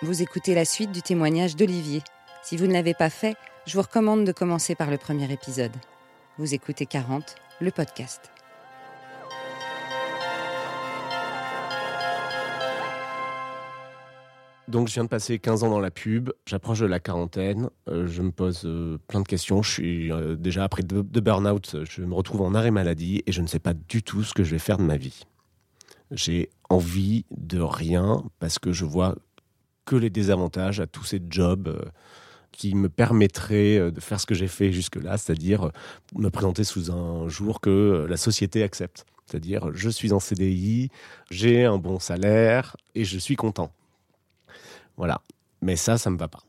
Vous écoutez la suite du témoignage d'Olivier. Si vous ne l'avez pas fait, je vous recommande de commencer par le premier épisode. Vous écoutez 40, le podcast. Donc, je viens de passer 15 ans dans la pub, j'approche de la quarantaine, euh, je me pose euh, plein de questions. Je suis euh, déjà après deux, deux burn-out, je me retrouve en arrêt maladie et je ne sais pas du tout ce que je vais faire de ma vie. J'ai envie de rien parce que je vois que les désavantages à tous ces jobs qui me permettraient de faire ce que j'ai fait jusque-là, c'est-à-dire me présenter sous un jour que la société accepte. C'est-à-dire, je suis en CDI, j'ai un bon salaire et je suis content. Voilà. Mais ça, ça me va pas.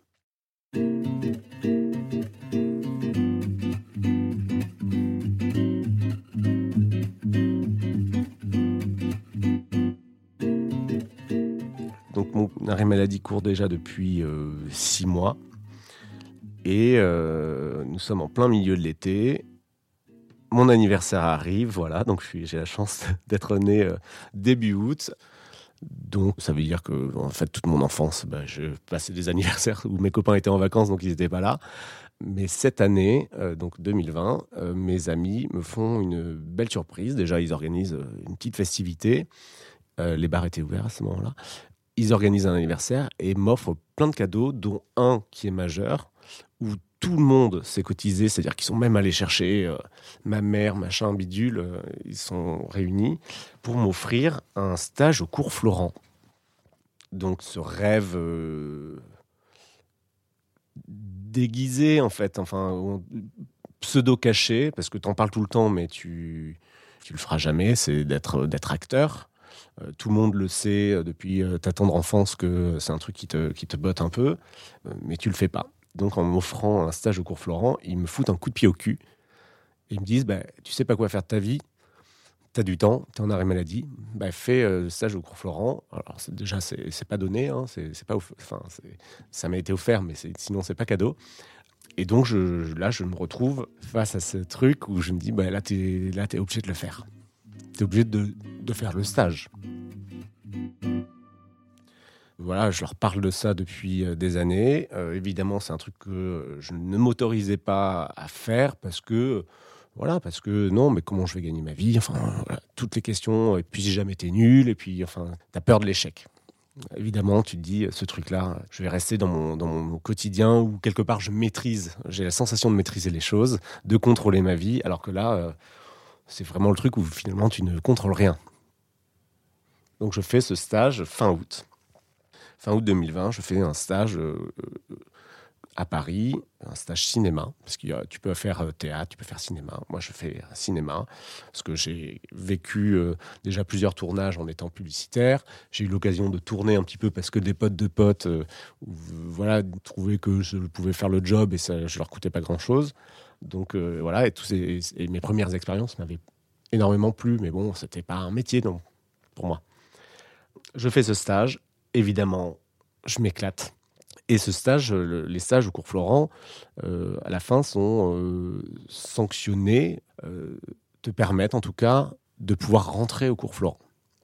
Mon arrêt maladie court déjà depuis euh, six mois. Et euh, nous sommes en plein milieu de l'été. Mon anniversaire arrive, voilà, donc j'ai la chance d'être né euh, début août. Donc ça veut dire que en fait toute mon enfance, bah, je passais des anniversaires où mes copains étaient en vacances, donc ils n'étaient pas là. Mais cette année, donc 2020, euh, mes amis me font une belle surprise. Déjà, ils organisent une petite festivité. Les bars étaient ouverts à ce moment-là. Ils organisent un anniversaire et m'offrent plein de cadeaux, dont un qui est majeur, où tout le monde s'est cotisé, c'est-à-dire qu'ils sont même allés chercher euh, ma mère, machin, bidule, euh, ils sont réunis pour m'offrir un stage au cours Florent. Donc ce rêve euh, déguisé en fait, enfin pseudo caché, parce que tu en parles tout le temps, mais tu tu le feras jamais, c'est d'être d'être acteur. Euh, tout le monde le sait euh, depuis euh, ta tendre enfance que c'est un truc qui te, qui te botte un peu, mais tu le fais pas. Donc en m'offrant un stage au cours Florent, ils me foutent un coup de pied au cul. Ils me disent, bah, tu sais pas quoi faire de ta vie, tu as du temps, tu es en arrêt maladie, bah, fais le stage au cours Florent. Alors déjà, c'est pas donné, hein, c'est pas ça m'a été offert, mais sinon c'est pas cadeau. Et donc là, je me retrouve face à ce truc où je me dis, bah, là, tu es, t'es obligé de le faire. Obligé de, de faire le stage. Voilà, je leur parle de ça depuis euh, des années. Euh, évidemment, c'est un truc que je ne m'autorisais pas à faire parce que, voilà, parce que non, mais comment je vais gagner ma vie? Enfin, voilà, toutes les questions. Et puis, j'ai jamais été nul. Et puis, enfin, t'as peur de l'échec. Évidemment, tu te dis, ce truc-là, je vais rester dans mon, dans mon quotidien où quelque part je maîtrise, j'ai la sensation de maîtriser les choses, de contrôler ma vie, alors que là, euh, c'est vraiment le truc où finalement tu ne contrôles rien. Donc je fais ce stage fin août. Fin août 2020, je fais un stage euh, à Paris, un stage cinéma, parce que tu peux faire euh, théâtre, tu peux faire cinéma. Moi, je fais cinéma, parce que j'ai vécu euh, déjà plusieurs tournages en étant publicitaire. J'ai eu l'occasion de tourner un petit peu parce que des potes de potes, euh, voilà, trouvaient que je pouvais faire le job et ça, je leur coûtais pas grand-chose. Donc voilà, et, ces- et mes premières expériences m'avaient énormément plu, mais bon, c'était pas un métier non, pour moi. Je fais ce stage, évidemment, je m'éclate. Et ce stage, le- les stages au cours Florent, euh, à la fin, sont euh, sanctionnés, euh, te permettent en tout cas de pouvoir rentrer au cours Florent.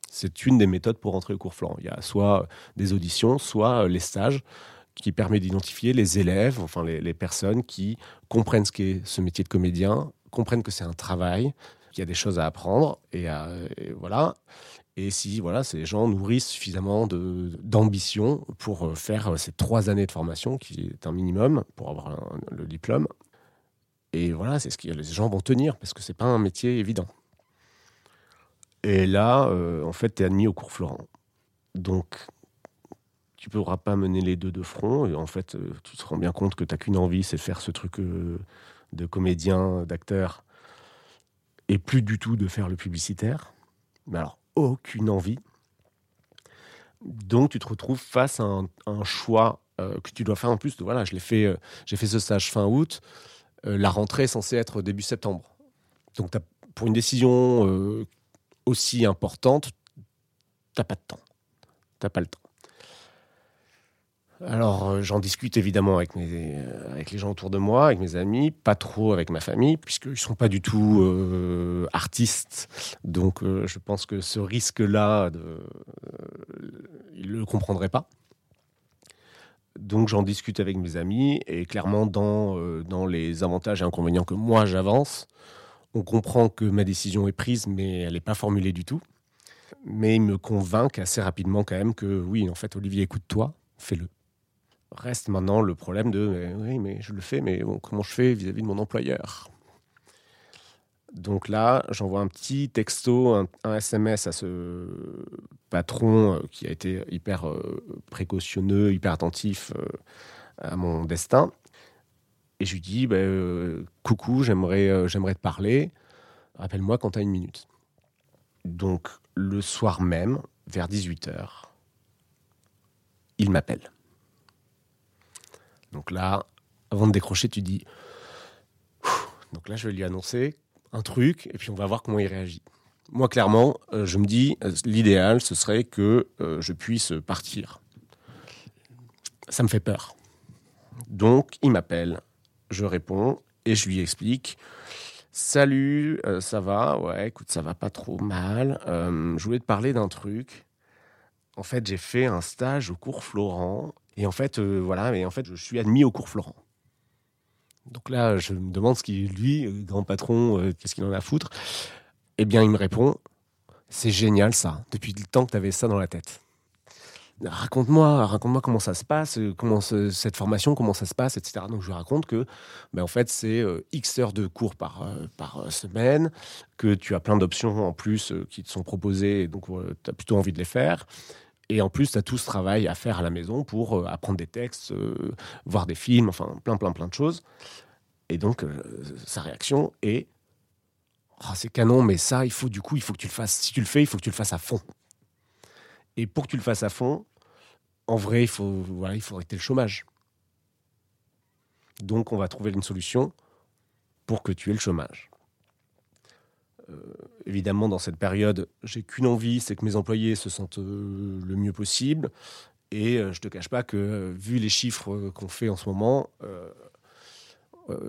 C'est une des méthodes pour rentrer au cours Florent. Il y a soit des auditions, soit les stages qui permet d'identifier les élèves, enfin les, les personnes qui comprennent ce qu'est ce métier de comédien, comprennent que c'est un travail, qu'il y a des choses à apprendre, et, voilà. Et si voilà, ces gens nourrissent suffisamment d'ambition pour euh, faire euh, ces trois années de formation, qui est un minimum pour avoir le diplôme. Et voilà, c'est ce que les gens vont tenir, parce que c'est pas un métier évident. Et là, euh, en fait, tu es admis au cours Florent. Donc, tu ne pourras pas mener les deux de front. Et en fait, tu te rends bien compte que tu n'as qu'une envie, c'est faire ce truc de comédien, d'acteur, et plus du tout de faire le publicitaire. Mais alors, aucune envie. Donc, tu te retrouves face à un, choix euh, que tu dois faire en plus. Voilà, je fait, euh, j'ai fait ce stage fin août. Euh, la rentrée est censée être début septembre. Donc, pour une décision aussi importante, t'as pas de temps. T'as pas le temps. Alors, euh, j'en discute évidemment euh, avec les gens autour de moi, avec mes amis, pas trop avec ma famille, puisqu'ils ne sont pas du tout euh, artistes. Donc, je pense que ce risque-là, ils ne le comprendraient pas. Donc j'en discute avec mes amis et clairement dans, dans les avantages et inconvénients que moi j'avance, on comprend que ma décision est prise mais elle n'est pas formulée du tout. Mais il me convainc assez rapidement quand même que oui, en fait Olivier, écoute-toi, fais-le. Reste maintenant le problème de oui, mais je le fais, mais comment je fais vis-à-vis de mon employeur? Donc là, j'envoie un petit texto, un, SMS à ce patron euh, qui a été hyper euh, précautionneux, hyper attentif euh, à mon destin. Et je lui dis bah, Coucou, j'aimerais, te parler. Rappelle-moi quand tu as une minute. Donc, le soir même, vers 18h, il m'appelle. Donc là, avant de décrocher, tu dis. Donc là, je vais lui annoncer un truc et puis on va voir comment il réagit. Moi, clairement, euh, je me dis, euh, l'idéal, ce serait que euh, je puisse partir. Ça me fait peur. Donc, il m'appelle, je réponds et je lui explique. Salut, ça va? Ouais, écoute, ça va pas trop mal. je voulais te parler d'un truc. En fait, j'ai fait un stage au cours Florent et en fait, euh, voilà, et en fait, je suis admis au cours Florent. Donc là, je me demande ce qu'il, lui, euh, grand patron, euh, qu'est-ce qu'il en a à foutre Eh bien, il me répond C'est génial ça, depuis le temps que tu avais ça dans la tête. Raconte-moi, raconte-moi comment ça se passe, comment cette formation, comment ça se passe, etc. Donc je lui raconte que, ben, en fait, c'est X heures de cours par, par semaine, que tu as plein d'options en plus qui te sont proposées, donc tu as plutôt envie de les faire, et en plus, tu as tout ce travail à faire à la maison pour euh, apprendre des textes, euh, voir des films, enfin plein, plein, plein de choses. Et donc, euh, sa réaction est oh, c'est canon, mais ça, il faut du coup, il faut que tu le fasses. Si tu le fais, il faut que tu le fasses à fond. Et pour que tu le fasses à fond, en vrai, il faut, voilà, il faut arrêter le chômage. Donc, on va trouver une solution pour que tu aies le chômage. Euh, évidemment, dans cette période, j'ai qu'une envie, c'est que mes employés se sentent euh, le mieux possible. Et euh, je te cache pas que, vu les chiffres qu'on fait en ce moment,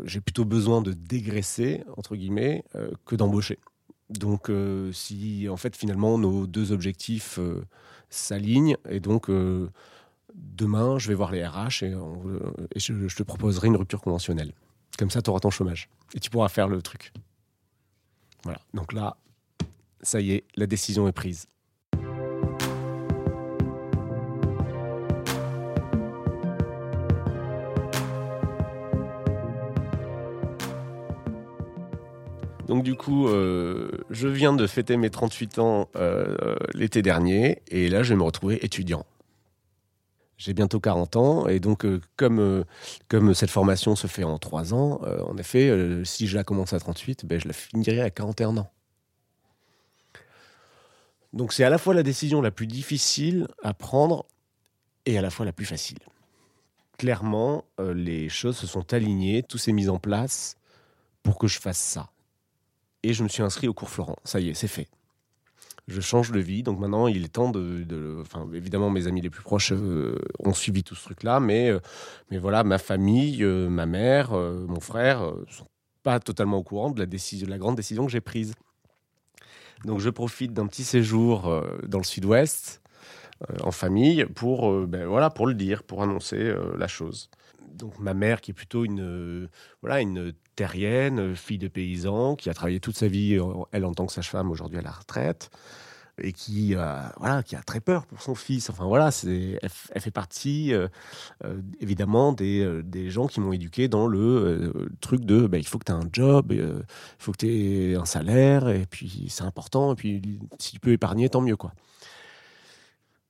j'ai plutôt besoin de dégraisser, entre guillemets, que d'embaucher. Donc, si en fait, finalement, nos deux objectifs s'alignent, et donc demain, je vais voir les RH et, je, je, te proposerai une rupture conventionnelle. Comme ça, tu auras ton chômage et tu pourras faire le truc. Voilà. Donc là, ça y est, la décision est prise. Donc du coup, euh, je viens de fêter mes 38 ans euh, l'été dernier et là, je vais me retrouver étudiant. J'ai bientôt 40 ans et donc euh, comme, comme cette formation se fait en 3 ans, en effet, si je la commence à 38, ben, je la finirai à 41 ans. Donc c'est à la fois la décision la plus difficile à prendre et à la fois la plus facile. Clairement, euh, les choses se sont alignées, tout s'est mis en place pour que je fasse ça. Et je me suis inscrit au cours Florent. Ça y est, c'est fait. Je change de vie, donc maintenant il est temps de. enfin, évidemment, mes amis les plus proches euh, ont suivi tout ce truc-là, mais, euh, mais voilà, ma famille, ma mère, mon frère sont pas totalement au courant de la, décision, de la grande décision que j'ai prise. Donc je profite d'un petit séjour euh, dans le sud-ouest euh, en famille pour, euh, ben, voilà, pour le dire, pour annoncer la chose. Donc ma mère qui est plutôt une, voilà, une terrienne, fille de paysan, qui a travaillé toute sa vie, elle en tant que sage-femme, aujourd'hui à la retraite, et qui, voilà, qui a très peur pour son fils. Enfin voilà, c'est, elle, fait partie euh, euh, évidemment des, euh, des, gens qui m'ont éduqué dans le truc de bah, il faut que tu aies un job, il faut que tu aies un salaire, et puis c'est important, et puis si tu peux épargner, tant mieux. quoi.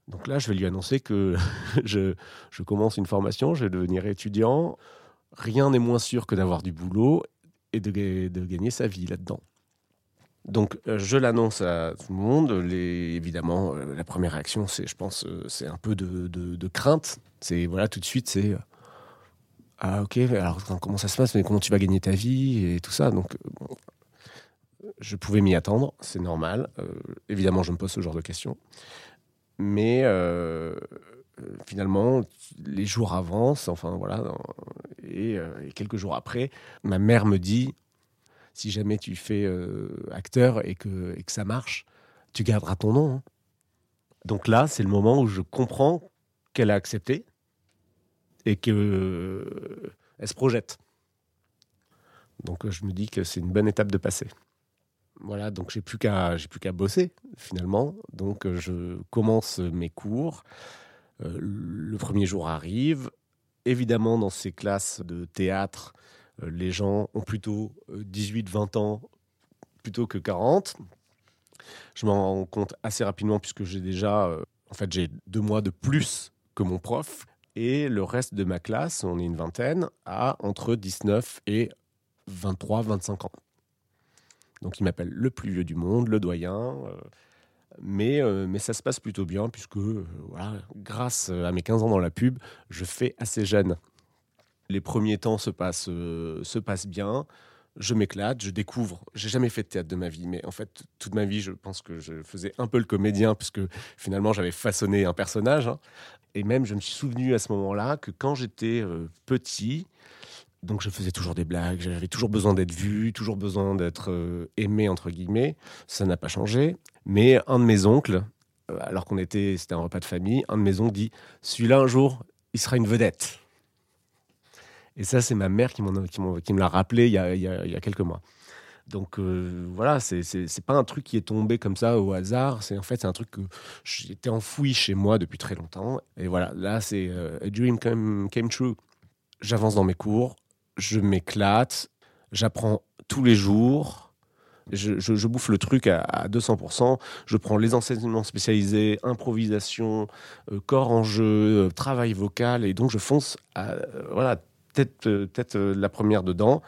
Donc là, je vais lui annoncer que je, commence une formation, je vais devenir étudiant. Rien n'est moins sûr que d'avoir du boulot et de, gagner sa vie là-dedans. Donc, euh, je l'annonce à tout le monde. Évidemment, euh, la première réaction, c'est, je pense, euh, c'est un peu de, crainte. C'est voilà, tout de suite, c'est ah ok. Alors comment ça se passe? Mais comment tu vas gagner ta vie? Et tout ça Donc, je pouvais m'y attendre. C'est normal. évidemment, je me pose ce genre de questions. Mais finalement, les jours avancent. Enfin voilà, et, et quelques jours après, ma mère me dit si jamais tu fais euh, acteur et que, ça marche, tu garderas ton nom. Hein. Donc là, c'est le moment où je comprends qu'elle a accepté. et qu'elle se projette. Donc je me dis que c'est une bonne étape de passer. Voilà, donc j'ai plus qu'à j'ai plus qu'à bosser finalement. Donc je commence mes cours. le premier jour arrive. Évidemment, dans ces classes de théâtre, les gens ont plutôt 18-20 ans plutôt que 40. Je m'en compte assez rapidement puisque j'ai déjà, euh, en fait, j'ai deux mois de plus que mon prof. Et le reste de ma classe, on est une vingtaine, a entre 19 et 23, 25 ans. Donc il m'appelle le plus vieux du monde, le doyen. Euh, mais, euh, mais ça se passe plutôt bien puisque, voilà, grâce à mes 15 ans dans la pub, je fais assez jeune. Les premiers temps se passent, se passent bien je m'éclate, je découvre. J'ai jamais fait de théâtre de ma vie, mais en fait, toute ma vie, je pense que je faisais un peu le comédien, puisque finalement, j'avais façonné un personnage. Hein. Et même, je me suis souvenu à ce moment-là que quand j'étais euh, petit, donc je faisais toujours des blagues, j'avais toujours besoin d'être vu, toujours besoin d'être euh, aimé, entre guillemets. Ça n'a pas changé. Mais un de mes oncles, euh, alors qu'on était, c'était un repas de famille, un de mes oncles dit Celui-là, un jour, il sera une vedette. Et ça, c'est ma mère qui, qui, me l'a rappelé il y, a, quelques mois. Donc euh, voilà, c'est pas un truc qui est tombé comme ça au hasard. C'est en fait c'est un truc que j'étais enfoui chez moi depuis très longtemps. Et voilà, là c'est euh, a dream came, came true. J'avance dans mes cours, je m'éclate, j'apprends tous les jours. Je, bouffe le truc à, 200%. Je prends les enseignements spécialisés, improvisation, euh, corps en jeu, travail vocal, et donc je fonce à, voilà peut-être euh, euh, la première dedans.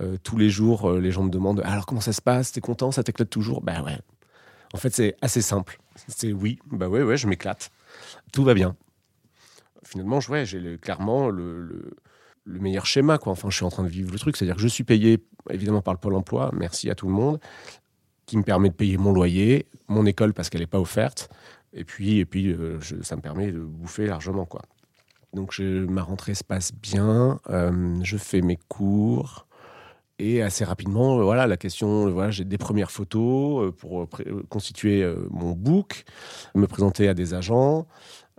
Euh, tous les jours, les gens me demandent alors comment ça se passe? T'es content? Ça t'éclate toujours Ben ouais. En fait, c'est assez simple. C'est oui, bah ouais, ouais, je m'éclate. Tout va bien. Finalement, j'ai clairement le, meilleur schéma. Quoi. Enfin, je suis en train de vivre le truc. C'est-à-dire que je suis payé, évidemment, par le Pôle emploi. Merci à tout le monde. Qui me permet de payer mon loyer, mon école parce qu'elle n'est pas offerte. Et puis, et puis ça me permet de bouffer largement. quoi. Donc je, ma rentrée se passe bien, euh, je fais mes cours. Et assez rapidement, euh, voilà, la question, voilà, j'ai des premières photos euh, pour constituer mon book, me présenter à des agents,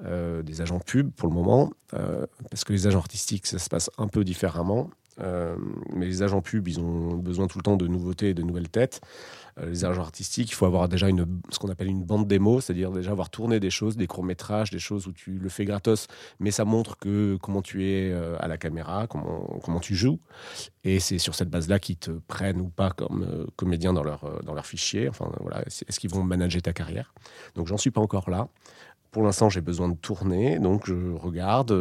des agents pub pour le moment, parce que les agents artistiques, ça se passe un peu différemment. Mais les agents pub, ils ont besoin tout le temps de nouveautés et de nouvelles têtes. Euh, les agents artistiques, il faut avoir déjà une, ce qu'on appelle une bande démo, c'est-à-dire déjà avoir tourné des choses, des courts-métrages, des choses où tu le fais gratos, mais ça montre que comment tu es euh, à la caméra, comment, comment tu joues. Et c'est sur cette base-là qu'ils te prennent ou pas comme euh, comédien dans leur, dans leur fichier. Enfin, voilà, est-ce qu'ils vont manager ta carrière? Donc, j'en suis pas encore là. Pour l'instant, j'ai besoin de tourner, donc je regarde.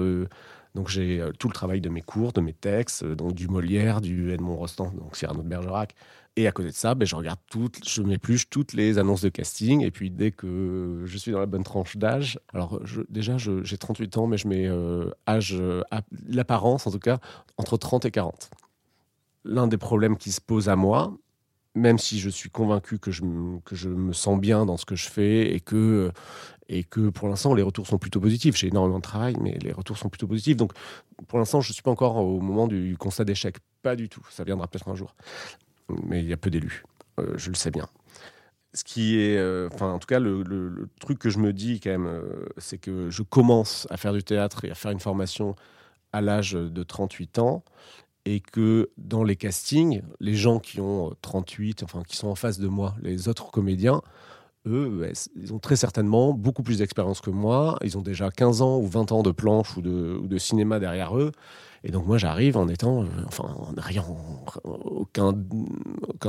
Donc j'ai tout le travail de mes cours, de mes textes, donc du Molière, du Edmond Rostand, donc Cyrano de Bergerac, et à côté de ça, ben, je regarde toutes, je m'épluche toutes les annonces de casting. Et puis dès que je suis dans la bonne tranche d'âge, alors déjà j'ai 38 ans, mais je mets euh, âge, euh, l'apparence en tout cas, entre 30 et 40. L'un des problèmes qui se pose à moi, même si je suis convaincu que je, que je me sens bien dans ce que je fais et que, et que pour l'instant les retours sont plutôt positifs. J'ai énormément de travail, mais les retours sont plutôt positifs. Donc pour l'instant, je ne suis pas encore au moment du constat d'échec. Pas du tout. Ça viendra peut-être un jour mais il y a peu d'élus. Euh, je le sais bien. Ce qui est, euh, enfin, en tout cas, le, truc que je me dis quand même, euh, c'est que je commence à faire du théâtre et à faire une formation à l'âge de 38 ans et que dans les castings, les gens qui ont 38, enfin qui sont en face de moi, les autres comédiens, eux, ils ont très certainement beaucoup plus d'expérience que moi. Ils ont déjà 15 ans ou 20 ans de planche ou de, cinéma derrière eux. Et donc moi j'arrive en étant, euh, enfin en rien, aucun,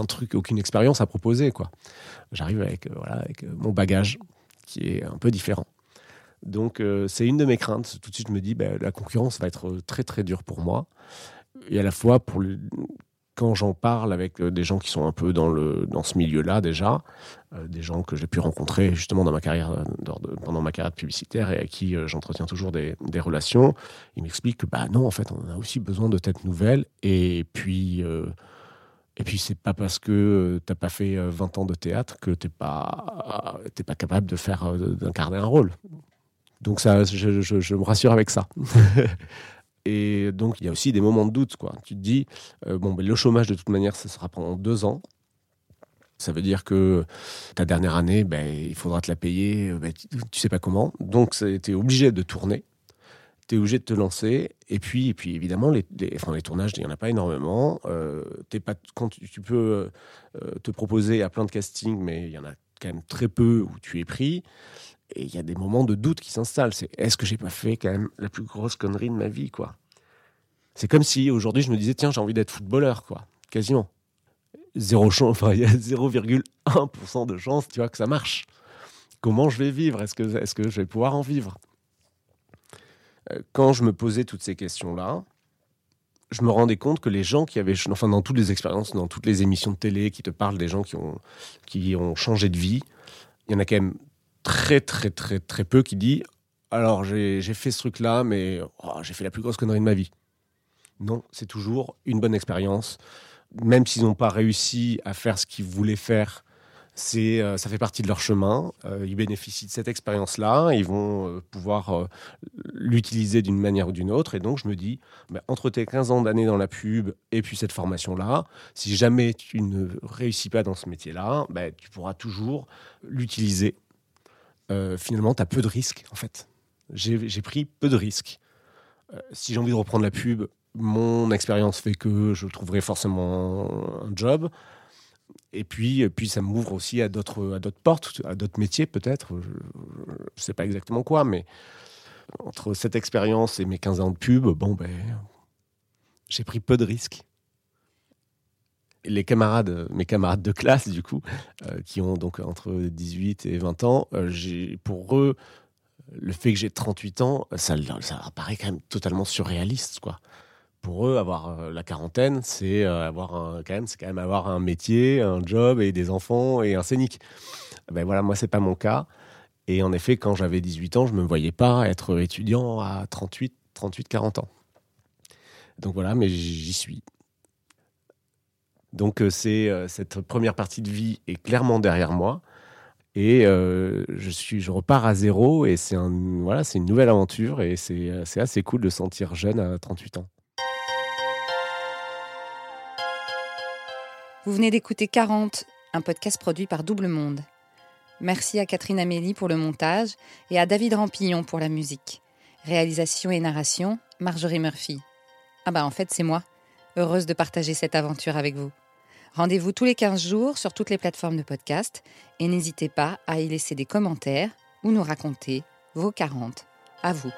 truc, aucune expérience à proposer quoi. J'arrive avec euh, voilà avec euh, mon bagage qui est un peu différent. Donc c'est une de mes craintes. Tout de suite je me dis bah, la concurrence va être très très dure pour moi. Et à la fois quand j'en parle avec euh, des gens qui sont un peu dans, dans ce milieu-là déjà, euh, des gens que j'ai pu rencontrer justement dans ma carrière, euh, pendant ma carrière publicitaire et à qui j'entretiens toujours des, relations, ils m'expliquent que bah non, en fait, on a aussi besoin de têtes nouvelles. Et puis, et puis c'est pas parce que t'as pas fait 20 ans de théâtre que t'es pas, pas capable d'incarner un rôle. Donc ça, je me rassure avec ça. Et donc, il y a aussi des moments de doute. Quoi. Tu te dis, euh, bon, ben, le chômage, de toute manière, ça sera pendant deux ans. Ça veut dire que ta dernière année, ben, il faudra te la payer, ben, tu, sais pas comment. Donc, tu es obligé de tourner. tu es obligé de te lancer. Et puis, et puis évidemment, les, enfin, les tournages, il n'y en a pas énormément. Euh, pas, quand tu, peux euh, te proposer à plein de castings, mais il y en a quand même très peu où tu es pris. Et il y a des moments de doute qui s'installent. C'est est-ce que j'ai pas fait quand même la plus grosse connerie de ma vie, quoi? C'est comme si aujourd'hui je me disais tiens j'ai envie d'être footballeur, quoi, quasiment. Zéro chance, enfin il y a 0,1% de chance, tu vois, que ça marche. Comment je vais vivre? Est-ce que, est-ce que je vais pouvoir en vivre? Euh, Quand je me posais toutes ces questions-là, je me rendais compte que les gens qui avaient, enfin dans toutes les expériences, dans toutes les émissions de télé qui te parlent des gens qui ont, qui ont changé de vie, il y en a quand même très très très très peu qui disent alors j'ai fait ce truc-là, mais oh, j'ai fait la plus grosse connerie de ma vie. Non, c'est toujours une bonne expérience, même s'ils n'ont pas réussi à faire ce qu'ils voulaient faire c'est, euh, ça fait partie de leur chemin. Euh, ils bénéficient de cette expérience-là. Ils vont euh, pouvoir l'utiliser d'une manière ou d'une autre. Et donc, je me dis, ben, entre tes 15 ans d'années dans la pub et puis cette formation-là, si jamais tu ne réussis pas dans ce métier-là, ben, tu pourras toujours l'utiliser. finalement, tu as peu de risques, en fait. J'ai pris peu de risques. si j'ai envie de reprendre la pub, mon expérience fait que je trouverai forcément un job. Et puis, puis ça m'ouvre aussi à d'autres, à d'autres portes, à d'autres métiers peut-être. Je ne sais pas exactement quoi, mais entre cette expérience et mes 15 ans de pub, bon, ben, j'ai pris peu de risques. Les camarades, mes camarades de classe, du coup, euh, qui ont donc entre 18 et 20 ans, euh, pour eux, le fait que j'ai 38 ans, ça, ça paraît quand même totalement surréaliste, quoi pour eux, avoir euh, la quarantaine, c'est euh, avoir quand même, c'est quand même avoir un métier, un job et des enfants et un scénic. Ben voilà, moi c'est pas mon cas. Et en effet, quand j'avais 18 ans, je me voyais pas être étudiant à 38, 38, 40 ans. Donc voilà, mais j'y suis. Donc euh, c'est cette première partie de vie est clairement derrière moi et je suis je repars à zéro et c'est un voilà c'est une nouvelle aventure et c'est assez cool de sentir jeune à 38 ans. Vous venez d'écouter 40, un podcast produit par Double Monde. Merci à Catherine Amélie pour le montage et à David Rampillon pour la musique. Réalisation et narration, Marjorie Murphy. Ah bah en fait c'est moi, heureuse de partager cette aventure avec vous. Rendez-vous tous les 15 jours sur toutes les plateformes de podcast et n'hésitez pas à y laisser des commentaires ou nous raconter vos 40 à vous.